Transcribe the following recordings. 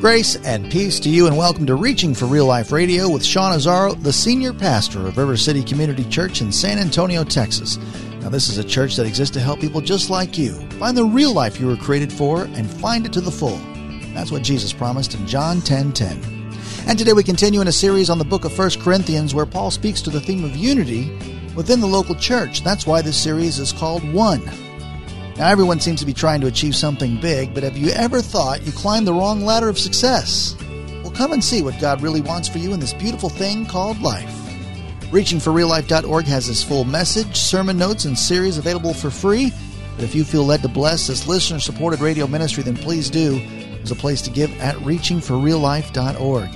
Grace and peace to you, and welcome to Reaching for Real Life Radio with Sean Azaro, the senior pastor of River City Community Church in San Antonio, Texas. Now, this is a church that exists to help people just like you find the real life you were created for and find it to the full. That's what Jesus promised in John 10 10. And today we continue in a series on the book of 1 Corinthians where Paul speaks to the theme of unity within the local church. That's why this series is called One. Now, everyone seems to be trying to achieve something big, but have you ever thought you climbed the wrong ladder of success? Well, come and see what God really wants for you in this beautiful thing called life. ReachingForRealLife.org has this full message, sermon notes, and series available for free. But if you feel led to bless this listener supported radio ministry, then please do. There's a place to give at ReachingForRealLife.org.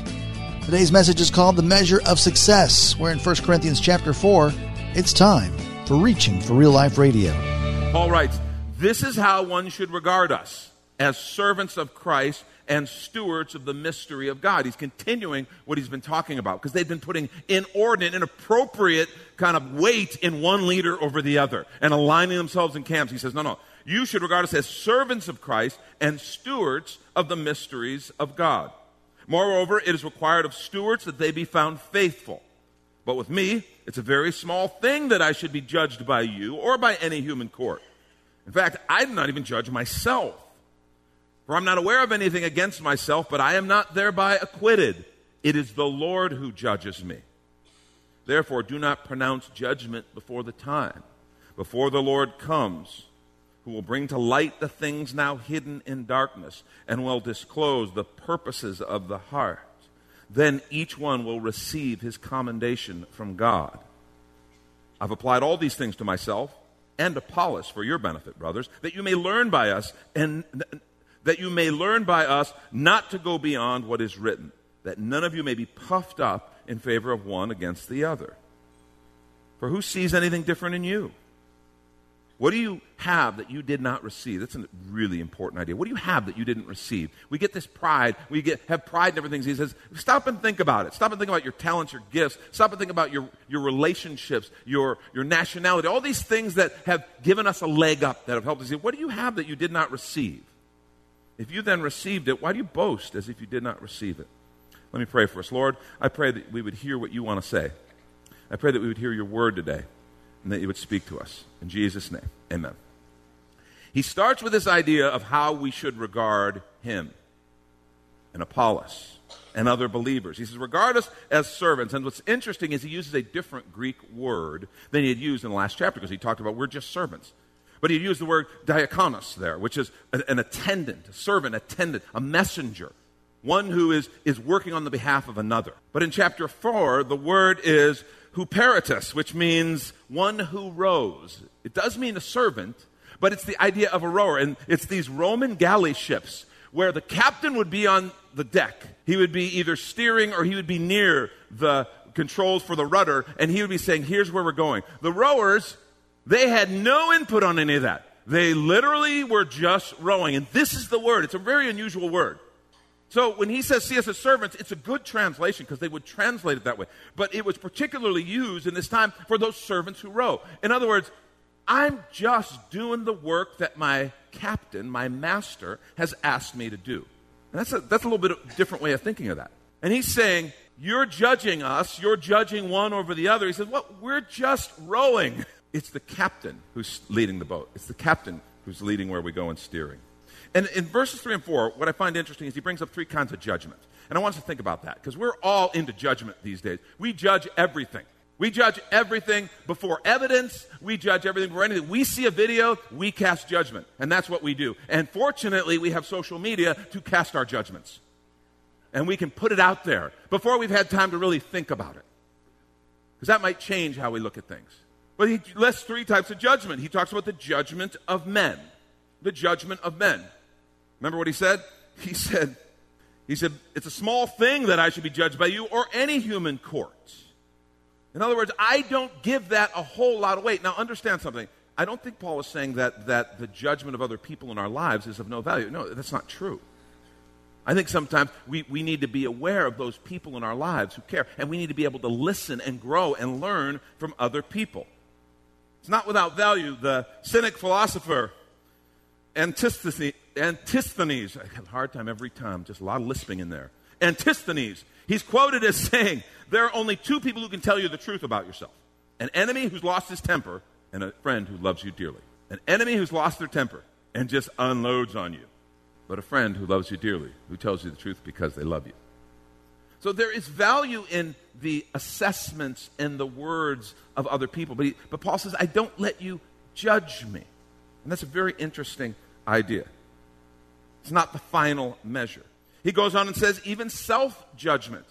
Today's message is called The Measure of Success, We're in 1 Corinthians chapter 4, it's time for Reaching for Real Life Radio. Paul writes, this is how one should regard us as servants of Christ and stewards of the mystery of God. He's continuing what he's been talking about because they've been putting inordinate, inappropriate kind of weight in one leader over the other and aligning themselves in camps. He says, no, no, you should regard us as servants of Christ and stewards of the mysteries of God. Moreover, it is required of stewards that they be found faithful. But with me, it's a very small thing that I should be judged by you or by any human court. In fact, I do not even judge myself. For I'm not aware of anything against myself, but I am not thereby acquitted. It is the Lord who judges me. Therefore, do not pronounce judgment before the time, before the Lord comes, who will bring to light the things now hidden in darkness and will disclose the purposes of the heart. Then each one will receive his commendation from God. I've applied all these things to myself and Apollos for your benefit, brothers, that you may learn by us and that you may learn by us not to go beyond what is written, that none of you may be puffed up in favor of one against the other. For who sees anything different in you? What do you have that you did not receive? That's a really important idea. What do you have that you didn't receive? We get this pride. We get have pride in everything. He says, stop and think about it. Stop and think about your talents, your gifts. Stop and think about your, your relationships, your, your nationality, all these things that have given us a leg up, that have helped us. What do you have that you did not receive? If you then received it, why do you boast as if you did not receive it? Let me pray for us. Lord, I pray that we would hear what you want to say. I pray that we would hear your word today and that you would speak to us. In Jesus' name, amen. He starts with this idea of how we should regard him and Apollos and other believers. He says, regard us as servants. And what's interesting is he uses a different Greek word than he had used in the last chapter because he talked about we're just servants. But he used the word diakonos there, which is an attendant, a servant, attendant, a messenger, one who is, is working on the behalf of another. But in chapter 4, the word is huperetes, which means one who rows. It does mean a servant, but it's the idea of a rower. And it's these Roman galley ships where the captain would be on the deck. He would be either steering or he would be near the controls for the rudder, and he would be saying, Here's where we're going. The rowers, they had no input on any of that. They literally were just rowing. And this is the word. It's a very unusual word. So when he says see us as servants, it's a good translation because they would translate it that way. But it was particularly used in this time for those servants who row. In other words, I'm just doing the work that my captain, my master, has asked me to do. And that's a, that's a little bit of different way of thinking of that. And he's saying, You're judging us, you're judging one over the other. He says, Well, we're just rowing. It's the captain who's leading the boat, it's the captain who's leading where we go and steering. And in verses 3 and 4, what I find interesting is he brings up three kinds of judgment. And I want us to think about that because we're all into judgment these days. We judge everything. We judge everything before evidence. We judge everything before anything. We see a video, we cast judgment. And that's what we do. And fortunately, we have social media to cast our judgments. And we can put it out there before we've had time to really think about it. Because that might change how we look at things. But he lists three types of judgment. He talks about the judgment of men. The judgment of men. Remember what he said? He said, he said, it's a small thing that I should be judged by you or any human court. In other words, I don't give that a whole lot of weight. Now, understand something. I don't think Paul is saying that, that the judgment of other people in our lives is of no value. No, that's not true. I think sometimes we, we need to be aware of those people in our lives who care, and we need to be able to listen and grow and learn from other people. It's not without value. The cynic philosopher Antisthenes, Antisthenes, I have a hard time every time, just a lot of lisping in there. Antisthenes, he's quoted as saying, There are only two people who can tell you the truth about yourself an enemy who's lost his temper, and a friend who loves you dearly. An enemy who's lost their temper and just unloads on you, but a friend who loves you dearly, who tells you the truth because they love you. So there is value in the assessments and the words of other people. But, he, but Paul says, I don't let you judge me. And that's a very interesting idea. It's not the final measure. He goes on and says, even self judgment.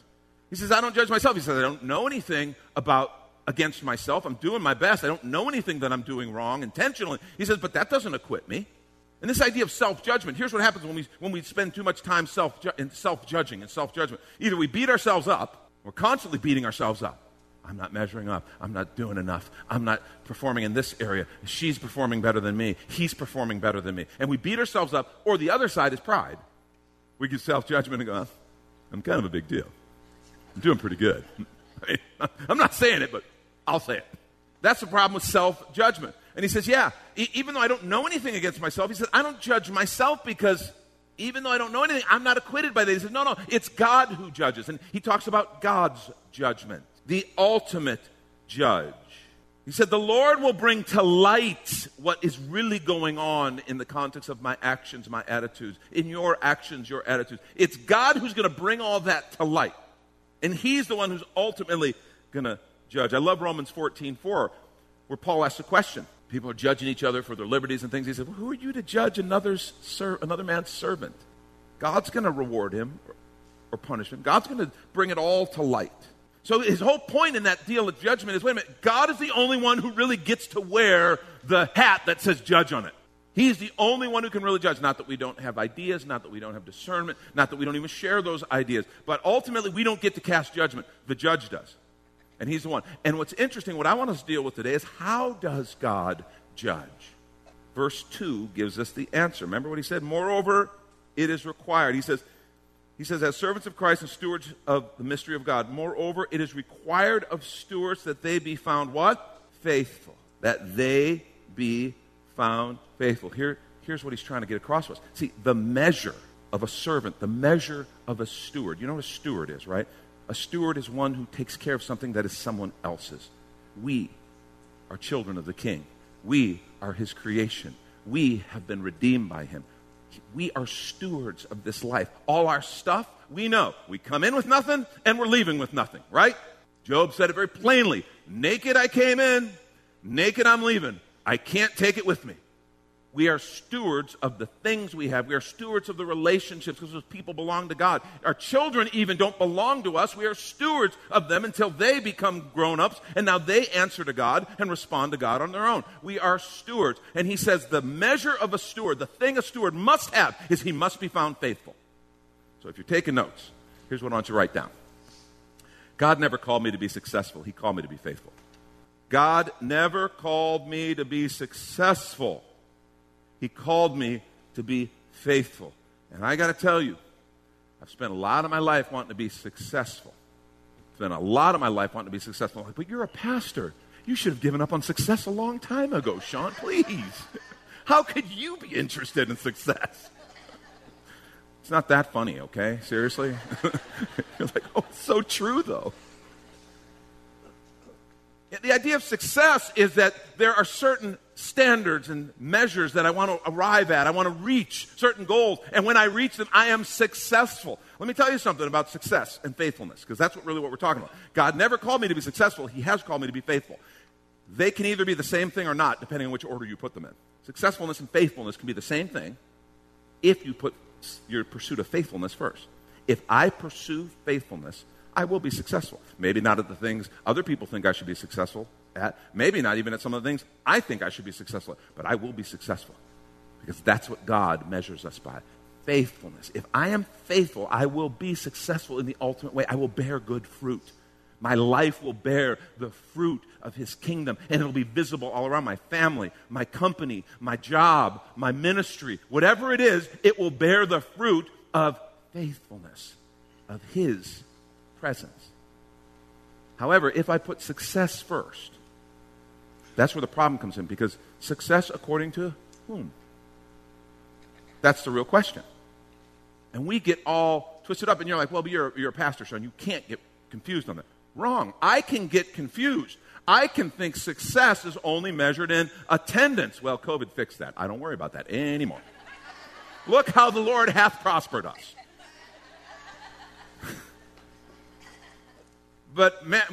He says, I don't judge myself. He says, I don't know anything about against myself. I'm doing my best. I don't know anything that I'm doing wrong intentionally. He says, but that doesn't acquit me. And this idea of self judgment, here's what happens when we, when we spend too much time self judging and self judgment. Either we beat ourselves up, we're constantly beating ourselves up. I'm not measuring up. I'm not doing enough. I'm not performing in this area. She's performing better than me. He's performing better than me. And we beat ourselves up, or the other side is pride. We get self judgment and go, I'm kind of a big deal. I'm doing pretty good. I am not saying it, but I'll say it. That's the problem with self judgment. And he says, Yeah, e- even though I don't know anything against myself, he says, I don't judge myself because even though I don't know anything, I'm not acquitted by that. He says, No, no, it's God who judges. And he talks about God's judgment the ultimate judge. He said, The Lord will bring to light what is really going on in the context of my actions, my attitudes, in your actions, your attitudes. It's God who's going to bring all that to light. And He's the one who's ultimately going to judge. I love Romans 14 4, where Paul asks a question. People are judging each other for their liberties and things. He said, well, Who are you to judge another's ser- another man's servant? God's going to reward him or punish him. God's going to bring it all to light. So his whole point in that deal of judgment is wait a minute, God is the only one who really gets to wear the hat that says judge on it. He's the only one who can really judge. Not that we don't have ideas, not that we don't have discernment, not that we don't even share those ideas, but ultimately we don't get to cast judgment. The judge does. And he's the one. And what's interesting, what I want us to deal with today is how does God judge? Verse 2 gives us the answer. Remember what he said? Moreover, it is required. He says, he says, as servants of Christ and stewards of the mystery of God, moreover, it is required of stewards that they be found what? Faithful. That they be found faithful. Here, here's what he's trying to get across to us. See, the measure of a servant, the measure of a steward. You know what a steward is, right? A steward is one who takes care of something that is someone else's. We are children of the king. We are his creation. We have been redeemed by him we are stewards of this life. All our stuff, we know. We come in with nothing and we're leaving with nothing, right? Job said it very plainly Naked I came in, naked I'm leaving. I can't take it with me. We are stewards of the things we have. We are stewards of the relationships because those people belong to God. Our children even don't belong to us. We are stewards of them until they become grown ups and now they answer to God and respond to God on their own. We are stewards. And he says the measure of a steward, the thing a steward must have, is he must be found faithful. So if you're taking notes, here's what I want you to write down God never called me to be successful, He called me to be faithful. God never called me to be successful. He called me to be faithful. And I got to tell you, I've spent a lot of my life wanting to be successful. Spent a lot of my life wanting to be successful. Like, But you're a pastor. You should have given up on success a long time ago, Sean. Please. How could you be interested in success? It's not that funny, okay? Seriously? you're like, oh, it's so true, though. The idea of success is that there are certain standards and measures that I want to arrive at. I want to reach certain goals. And when I reach them, I am successful. Let me tell you something about success and faithfulness, because that's what, really what we're talking about. God never called me to be successful, He has called me to be faithful. They can either be the same thing or not, depending on which order you put them in. Successfulness and faithfulness can be the same thing if you put your pursuit of faithfulness first. If I pursue faithfulness, I will be successful. Maybe not at the things other people think I should be successful, at, maybe not even at some of the things I think I should be successful at, but I will be successful because that's what God measures us by faithfulness. If I am faithful, I will be successful in the ultimate way. I will bear good fruit. My life will bear the fruit of his kingdom, and it'll be visible all around my family, my company, my job, my ministry. Whatever it is, it will bear the fruit of faithfulness, of his presence. However, if I put success first, that's where the problem comes in because success according to whom? That's the real question. And we get all twisted up, and you're like, well, but you're, you're a pastor, son. You can't get confused on that. Wrong. I can get confused. I can think success is only measured in attendance. Well, COVID fixed that. I don't worry about that anymore. Look how the Lord hath prospered us. But man,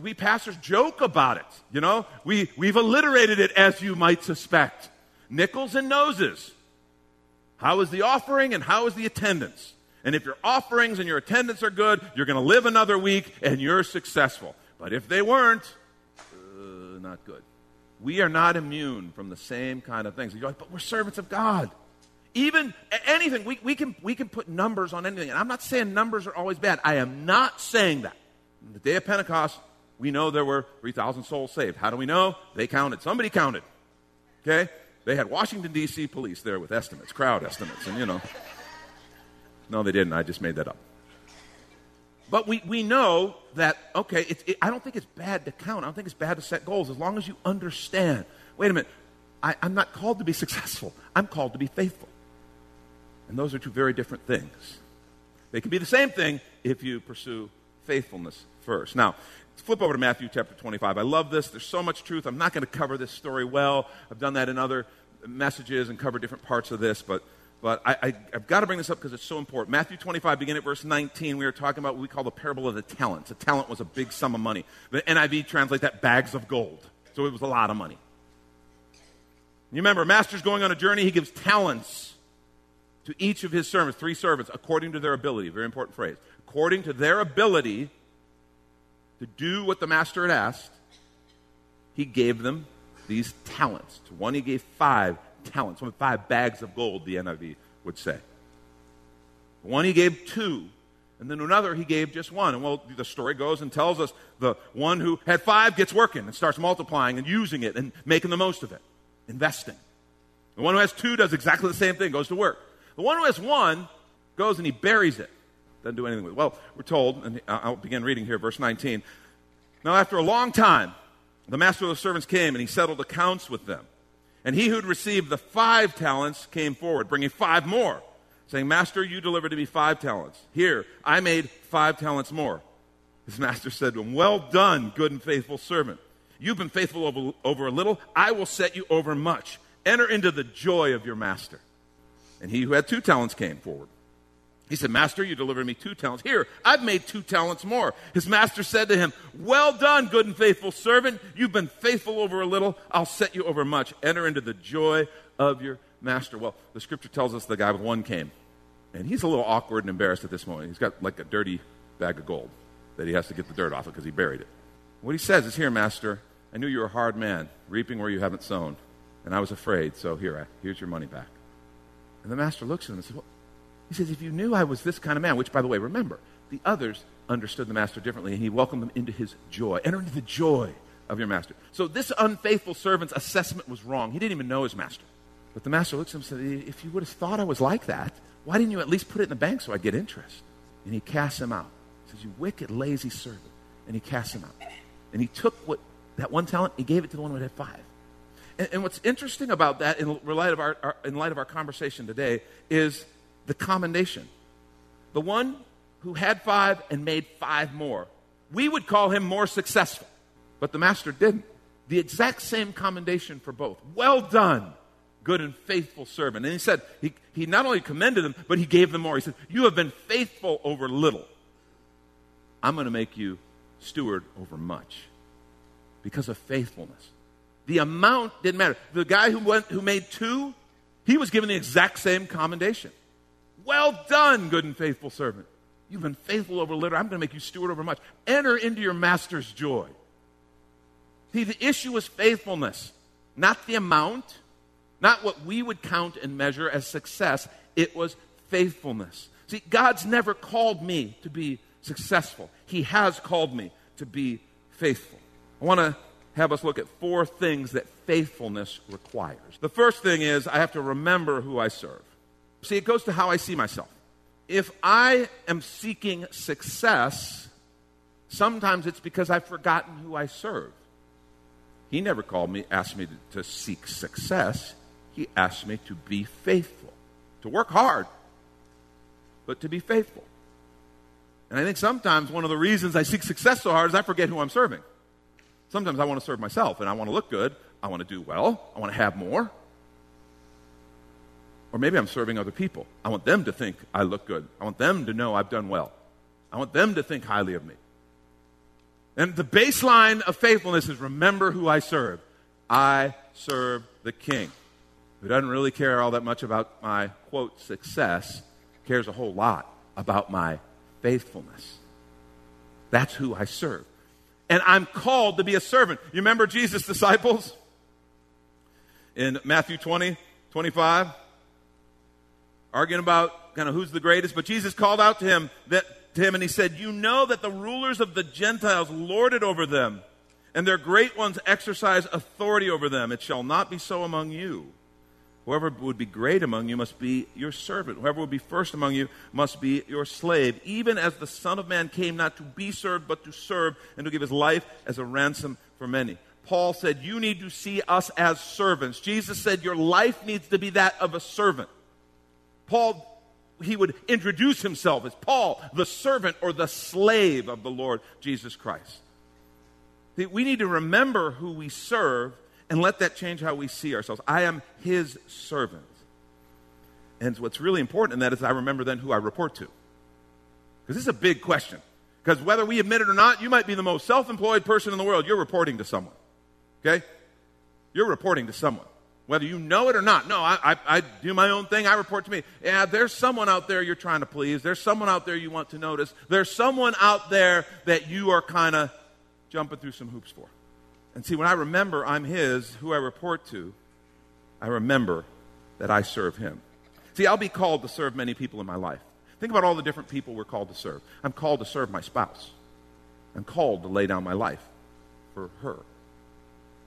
we pastors joke about it. You know, we, we've alliterated it as you might suspect. Nickels and noses. How is the offering and how is the attendance? And if your offerings and your attendance are good, you're going to live another week and you're successful. But if they weren't, uh, not good. We are not immune from the same kind of things. You're like, but we're servants of God. Even anything, we, we, can, we can put numbers on anything. And I'm not saying numbers are always bad. I am not saying that. On the day of Pentecost, we know there were 3,000 souls saved. How do we know? They counted. Somebody counted. Okay? They had Washington, D.C. police there with estimates, crowd estimates, and you know. No, they didn't. I just made that up. But we, we know that, okay, it, I don't think it's bad to count. I don't think it's bad to set goals as long as you understand. Wait a minute. I, I'm not called to be successful, I'm called to be faithful. And those are two very different things. They can be the same thing if you pursue faithfulness first. Now, flip over to Matthew chapter 25. I love this. There's so much truth. I'm not going to cover this story well. I've done that in other messages and covered different parts of this, but, but I, have got to bring this up because it's so important. Matthew 25, begin at verse 19. We are talking about what we call the parable of the talents. A talent was a big sum of money. The NIV translates that bags of gold. So it was a lot of money. You remember, master's going on a journey. He gives talents to each of his servants, three servants, according to their ability. Very important phrase. According to their ability, to do what the master had asked, he gave them these talents. To one, he gave five talents, five bags of gold, the NIV would say. One, he gave two. And then another, he gave just one. And well, the story goes and tells us the one who had five gets working and starts multiplying and using it and making the most of it, investing. The one who has two does exactly the same thing, goes to work. The one who has one goes and he buries it. Doesn't do anything with it. Well, we're told, and I'll begin reading here, verse 19. Now, after a long time, the master of the servants came and he settled accounts with them. And he who'd received the five talents came forward, bringing five more, saying, Master, you delivered to me five talents. Here, I made five talents more. His master said to him, Well done, good and faithful servant. You've been faithful over, over a little, I will set you over much. Enter into the joy of your master. And he who had two talents came forward. He said, Master, you delivered me two talents. Here, I've made two talents more. His master said to him, Well done, good and faithful servant. You've been faithful over a little. I'll set you over much. Enter into the joy of your master. Well, the scripture tells us the guy with one came. And he's a little awkward and embarrassed at this moment. He's got like a dirty bag of gold that he has to get the dirt off of because he buried it. What he says is, Here, master, I knew you were a hard man, reaping where you haven't sown. And I was afraid, so here, here's your money back. And the master looks at him and says, well, he says, If you knew I was this kind of man, which, by the way, remember, the others understood the master differently, and he welcomed them into his joy. Enter into the joy of your master. So this unfaithful servant's assessment was wrong. He didn't even know his master. But the master looks at him and said, If you would have thought I was like that, why didn't you at least put it in the bank so I'd get interest? And he casts him out. He says, You wicked, lazy servant. And he casts him out. And he took what that one talent, he gave it to the one who had five. And, and what's interesting about that in light, of our, our, in light of our conversation today is the commendation. The one who had five and made five more. We would call him more successful, but the master didn't. The exact same commendation for both. Well done, good and faithful servant. And he said, he, he not only commended them, but he gave them more. He said, You have been faithful over little. I'm going to make you steward over much because of faithfulness. The amount didn't matter. The guy who, went, who made two, he was given the exact same commendation. Well done, good and faithful servant. You've been faithful over little. I'm going to make you steward over much. Enter into your master's joy. See, the issue was faithfulness, not the amount, not what we would count and measure as success. It was faithfulness. See, God's never called me to be successful, He has called me to be faithful. I want to have us look at four things that faithfulness requires. The first thing is I have to remember who I serve. See, it goes to how I see myself. If I am seeking success, sometimes it's because I've forgotten who I serve. He never called me, asked me to, to seek success. He asked me to be faithful, to work hard, but to be faithful. And I think sometimes one of the reasons I seek success so hard is I forget who I'm serving. Sometimes I want to serve myself and I want to look good. I want to do well. I want to have more. Or maybe I'm serving other people. I want them to think I look good. I want them to know I've done well. I want them to think highly of me. And the baseline of faithfulness is remember who I serve. I serve the king, who doesn't really care all that much about my, quote, success, cares a whole lot about my faithfulness. That's who I serve. And I'm called to be a servant. You remember Jesus' disciples? In Matthew 20, 25, arguing about kind of who's the greatest, but Jesus called out to him that to him and he said, You know that the rulers of the Gentiles lord it over them, and their great ones exercise authority over them. It shall not be so among you. Whoever would be great among you must be your servant. Whoever would be first among you must be your slave. Even as the Son of Man came not to be served, but to serve and to give his life as a ransom for many. Paul said, You need to see us as servants. Jesus said, Your life needs to be that of a servant. Paul he would introduce himself as Paul, the servant or the slave of the Lord Jesus Christ. We need to remember who we serve and let that change how we see ourselves. I am his servant. And what's really important in that is I remember then who I report to. Because this is a big question. Because whether we admit it or not, you might be the most self employed person in the world. You're reporting to someone. Okay? You're reporting to someone whether you know it or not. No, I, I, I, do my own thing. I report to me. Yeah, there's someone out there you're trying to please. There's someone out there you want to notice. There's someone out there that you are kind of jumping through some hoops for. And see, when I remember I'm His, who I report to, I remember that I serve Him. See, I'll be called to serve many people in my life. Think about all the different people we're called to serve. I'm called to serve my spouse. I'm called to lay down my life for her.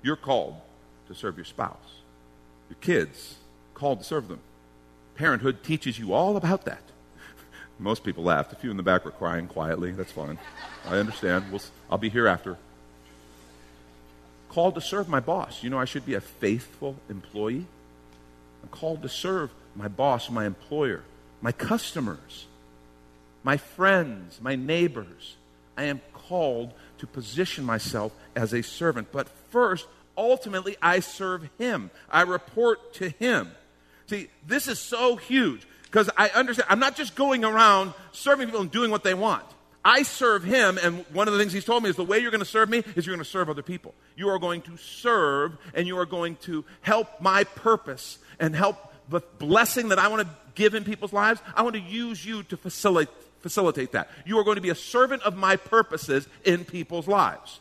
You're called to serve your spouse your kids, called to serve them. Parenthood teaches you all about that. Most people laughed. A few in the back were crying quietly. That's fine. I understand. We'll, I'll be here after. Called to serve my boss. You know, I should be a faithful employee. I'm called to serve my boss, my employer, my customers, my friends, my neighbors. I am called to position myself as a servant. But first, ultimately I serve Him. I report to Him. See, this is so huge because I understand I'm not just going around serving people and doing what they want. I serve him, and one of the things he's told me is the way you're going to serve me is you're going to serve other people. You are going to serve, and you are going to help my purpose and help the blessing that I want to give in people's lives. I want to use you to facilitate, facilitate that. You are going to be a servant of my purposes in people's lives.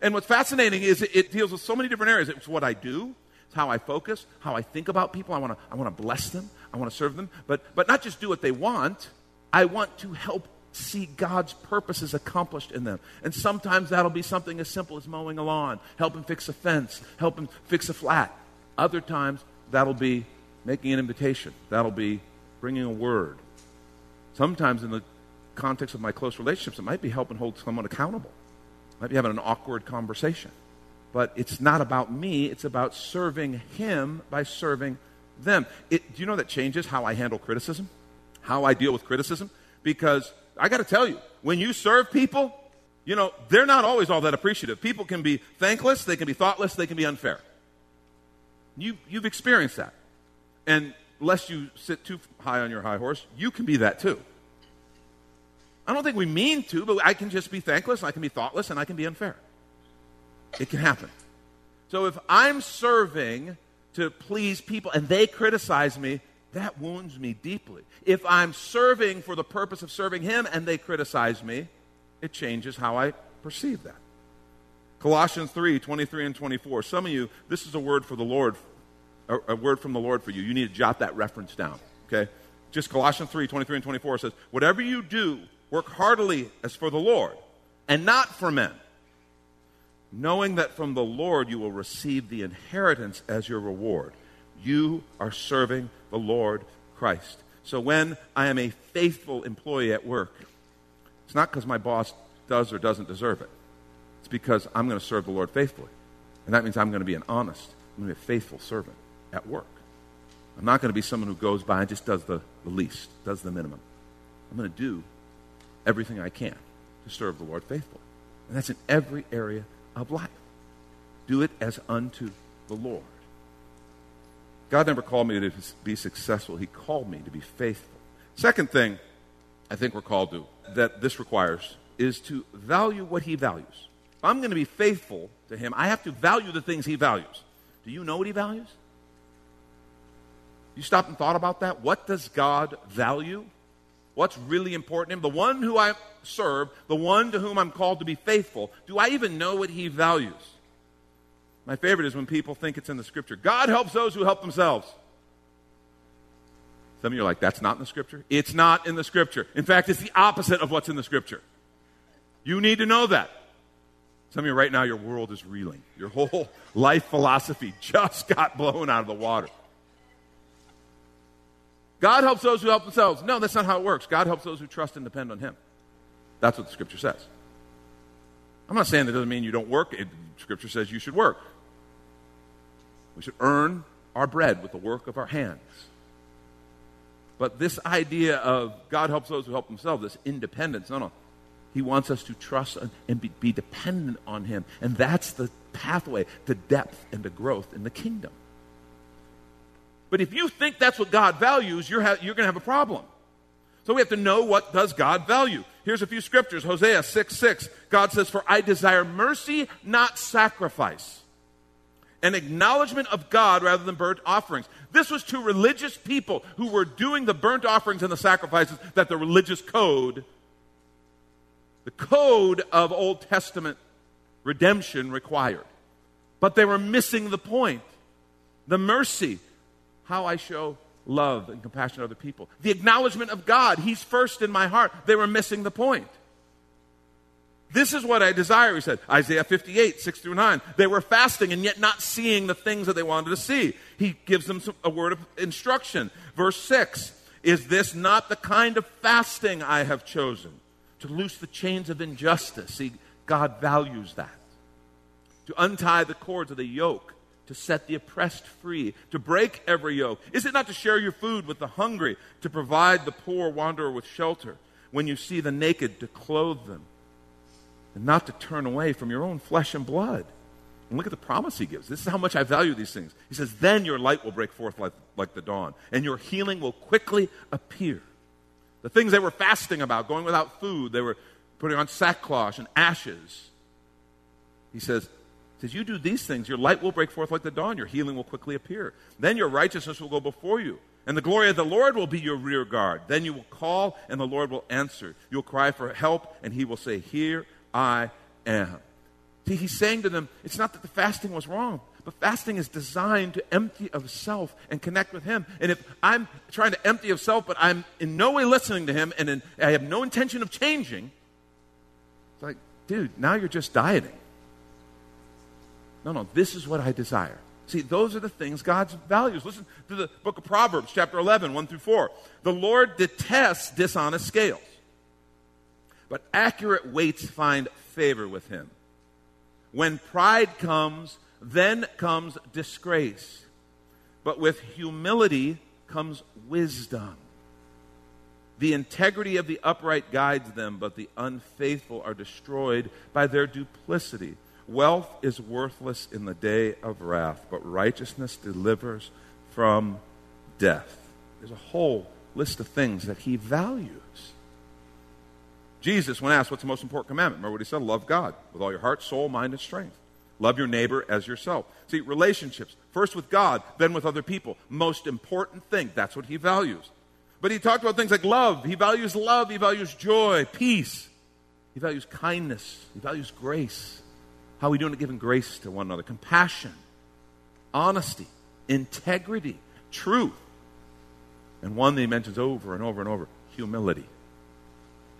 And what's fascinating is it, it deals with so many different areas. It's what I do, it's how I focus, how I think about people. I want to I want to bless them, I want to serve them, but but not just do what they want. I want to help see God's purposes accomplished in them. And sometimes that'll be something as simple as mowing a lawn, helping fix a fence, helping fix a flat. Other times that'll be making an invitation. That'll be bringing a word. Sometimes in the context of my close relationships, it might be helping hold someone accountable might be having an awkward conversation. But it's not about me, it's about serving Him by serving them. It, do you know that changes how I handle criticism? How I deal with criticism? Because I got to tell you, when you serve people, you know, they're not always all that appreciative. People can be thankless, they can be thoughtless, they can be unfair. You, you've experienced that. And lest you sit too high on your high horse, you can be that too. I don't think we mean to, but I can just be thankless, I can be thoughtless, and I can be unfair. It can happen. So if I'm serving to please people and they criticize me, that wounds me deeply. If I'm serving for the purpose of serving Him and they criticize me, it changes how I perceive that. Colossians 3 23 and 24. Some of you, this is a word for the Lord, a, a word from the Lord for you. You need to jot that reference down, okay? Just Colossians 3 23 and 24 says, Whatever you do, work heartily as for the Lord and not for men, knowing that from the Lord you will receive the inheritance as your reward. You are serving the Lord Christ. So when I am a faithful employee at work, it's not because my boss does or doesn't deserve it. It's because I'm going to serve the Lord faithfully. And that means I'm going to be an honest, I'm going to be a faithful servant at work. I'm not going to be someone who goes by and just does the, the least, does the minimum. I'm going to do everything I can to serve the Lord faithfully. And that's in every area of life. Do it as unto the Lord. God never called me to be successful, He called me to be faithful. Second thing I think we're called to, that this requires, is to value what He values. If I'm going to be faithful to Him, I have to value the things He values. Do you know what He values? You stopped and thought about that? What does God value? What's really important to him? The one who I serve, the one to whom I'm called to be faithful, do I even know what he values? My favorite is when people think it's in the scripture. God helps those who help themselves. Some of you are like, that's not in the scripture? It's not in the scripture. In fact, it's the opposite of what's in the scripture. You need to know that. Some of you right now, your world is reeling. Your whole life philosophy just got blown out of the water. God helps those who help themselves. No, that's not how it works. God helps those who trust and depend on Him. That's what the Scripture says. I'm not saying that doesn't mean you don't work. It, scripture says you should work. We should earn our bread with the work of our hands. But this idea of God helps those who help themselves, this independence, no, no. He wants us to trust and be, be dependent on Him. And that's the pathway to depth and to growth in the kingdom. But if you think that's what God values, you're, ha- you're going to have a problem. So we have to know what does God value. Here's a few scriptures. Hosea 6 6. God says, For I desire mercy, not sacrifice. An acknowledgement of God rather than burnt offerings. This was to religious people who were doing the burnt offerings and the sacrifices that the religious code, the code of Old Testament redemption required. But they were missing the point. The mercy, how I show love and compassion to other people. The acknowledgement of God, He's first in my heart. They were missing the point. This is what I desire, he said. Isaiah 58, 6 through 9. They were fasting and yet not seeing the things that they wanted to see. He gives them some, a word of instruction. Verse 6 Is this not the kind of fasting I have chosen? To loose the chains of injustice. See, God values that. To untie the cords of the yoke to set the oppressed free, to break every yoke? Is it not to share your food with the hungry, to provide the poor wanderer with shelter? When you see the naked, to clothe them, and not to turn away from your own flesh and blood. And look at the promise he gives. This is how much I value these things. He says, Then your light will break forth like, like the dawn, and your healing will quickly appear. The things they were fasting about, going without food, they were putting on sackcloth and ashes. He says, says, You do these things, your light will break forth like the dawn, your healing will quickly appear. Then your righteousness will go before you, and the glory of the Lord will be your rear guard. Then you will call, and the Lord will answer. You'll cry for help, and he will say, Here I am. See, he's saying to them, it's not that the fasting was wrong, but fasting is designed to empty of self and connect with him. And if I'm trying to empty of self, but I'm in no way listening to him, and in, I have no intention of changing, it's like, dude, now you're just dieting. No, no, this is what I desire. See, those are the things God's values. Listen to the book of Proverbs, chapter 11, 1 through 4. The Lord detests dishonest scales, but accurate weights find favor with him. When pride comes, then comes disgrace. But with humility comes wisdom. The integrity of the upright guides them, but the unfaithful are destroyed by their duplicity. Wealth is worthless in the day of wrath, but righteousness delivers from death. There's a whole list of things that he values. Jesus, when asked, What's the most important commandment? Remember what he said? Love God with all your heart, soul, mind, and strength. Love your neighbor as yourself. See, relationships, first with God, then with other people. Most important thing. That's what he values. But he talked about things like love. He values love. He values joy, peace. He values kindness. He values grace How are we doing at giving grace to one another? Compassion, honesty, integrity, truth. And one that he mentions over and over and over humility.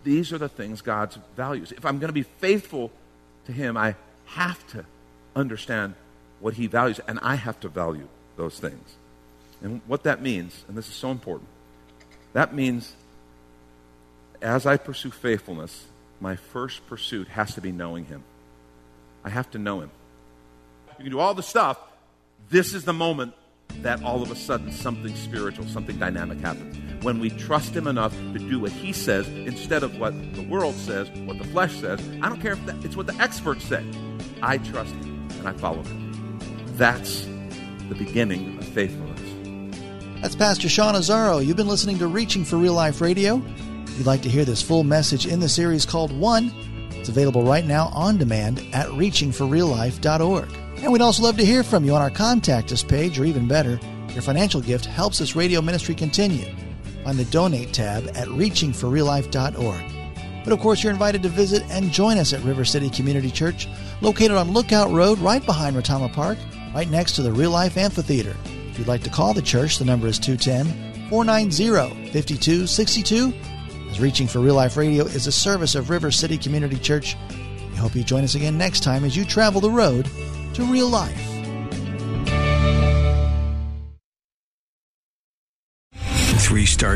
These are the things God values. If I'm going to be faithful to him, I have to understand what he values, and I have to value those things. And what that means, and this is so important, that means as I pursue faithfulness, my first pursuit has to be knowing him. I have to know him. You can do all the stuff. This is the moment that all of a sudden something spiritual, something dynamic happens. When we trust Him enough to do what He says instead of what the world says, what the flesh says. I don't care if that, it's what the experts say. I trust Him and I follow Him. That's the beginning of faithfulness. That's Pastor Sean Azaro. You've been listening to Reaching for Real Life Radio. If you'd like to hear this full message in the series called One, it's available right now on demand at reachingforreallife.org. And we'd also love to hear from you on our contact us page, or even better, your financial gift helps this radio ministry continue. Find the donate tab at reachingforreallife.org. But of course, you're invited to visit and join us at River City Community Church, located on Lookout Road, right behind Retama Park, right next to the Real Life Amphitheater. If you'd like to call the church, the number is 210 490 5262 as Reaching for Real Life Radio is a service of River City Community Church. We hope you join us again next time as you travel the road to real life.